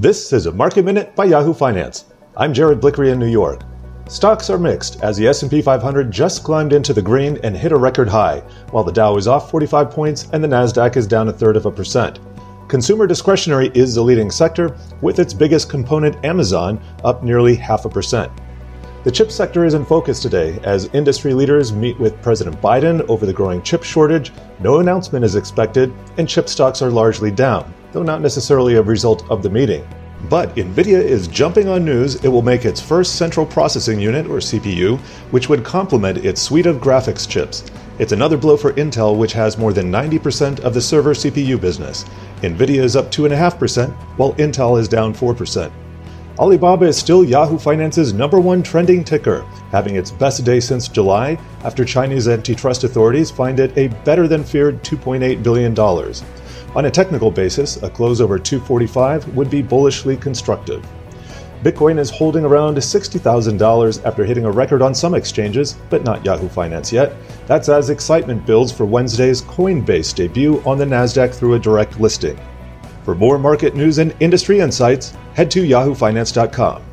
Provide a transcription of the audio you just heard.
This is a Market Minute by Yahoo Finance. I'm Jared Blickre in New York. Stocks are mixed as the S&P 500 just climbed into the green and hit a record high, while the Dow is off 45 points and the Nasdaq is down a third of a percent. Consumer discretionary is the leading sector, with its biggest component Amazon up nearly half a percent. The chip sector is in focus today as industry leaders meet with President Biden over the growing chip shortage. No announcement is expected, and chip stocks are largely down, though not necessarily a result of the meeting. But NVIDIA is jumping on news it will make its first central processing unit, or CPU, which would complement its suite of graphics chips. It's another blow for Intel, which has more than 90% of the server CPU business. NVIDIA is up 2.5%, while Intel is down 4%. Alibaba is still Yahoo Finance's number one trending ticker, having its best day since July after Chinese antitrust authorities fined it a better than feared $2.8 billion. On a technical basis, a close over 245 would be bullishly constructive. Bitcoin is holding around $60,000 after hitting a record on some exchanges, but not Yahoo Finance yet. That's as excitement builds for Wednesday's Coinbase debut on the NASDAQ through a direct listing. For more market news and industry insights, head to yahoofinance.com.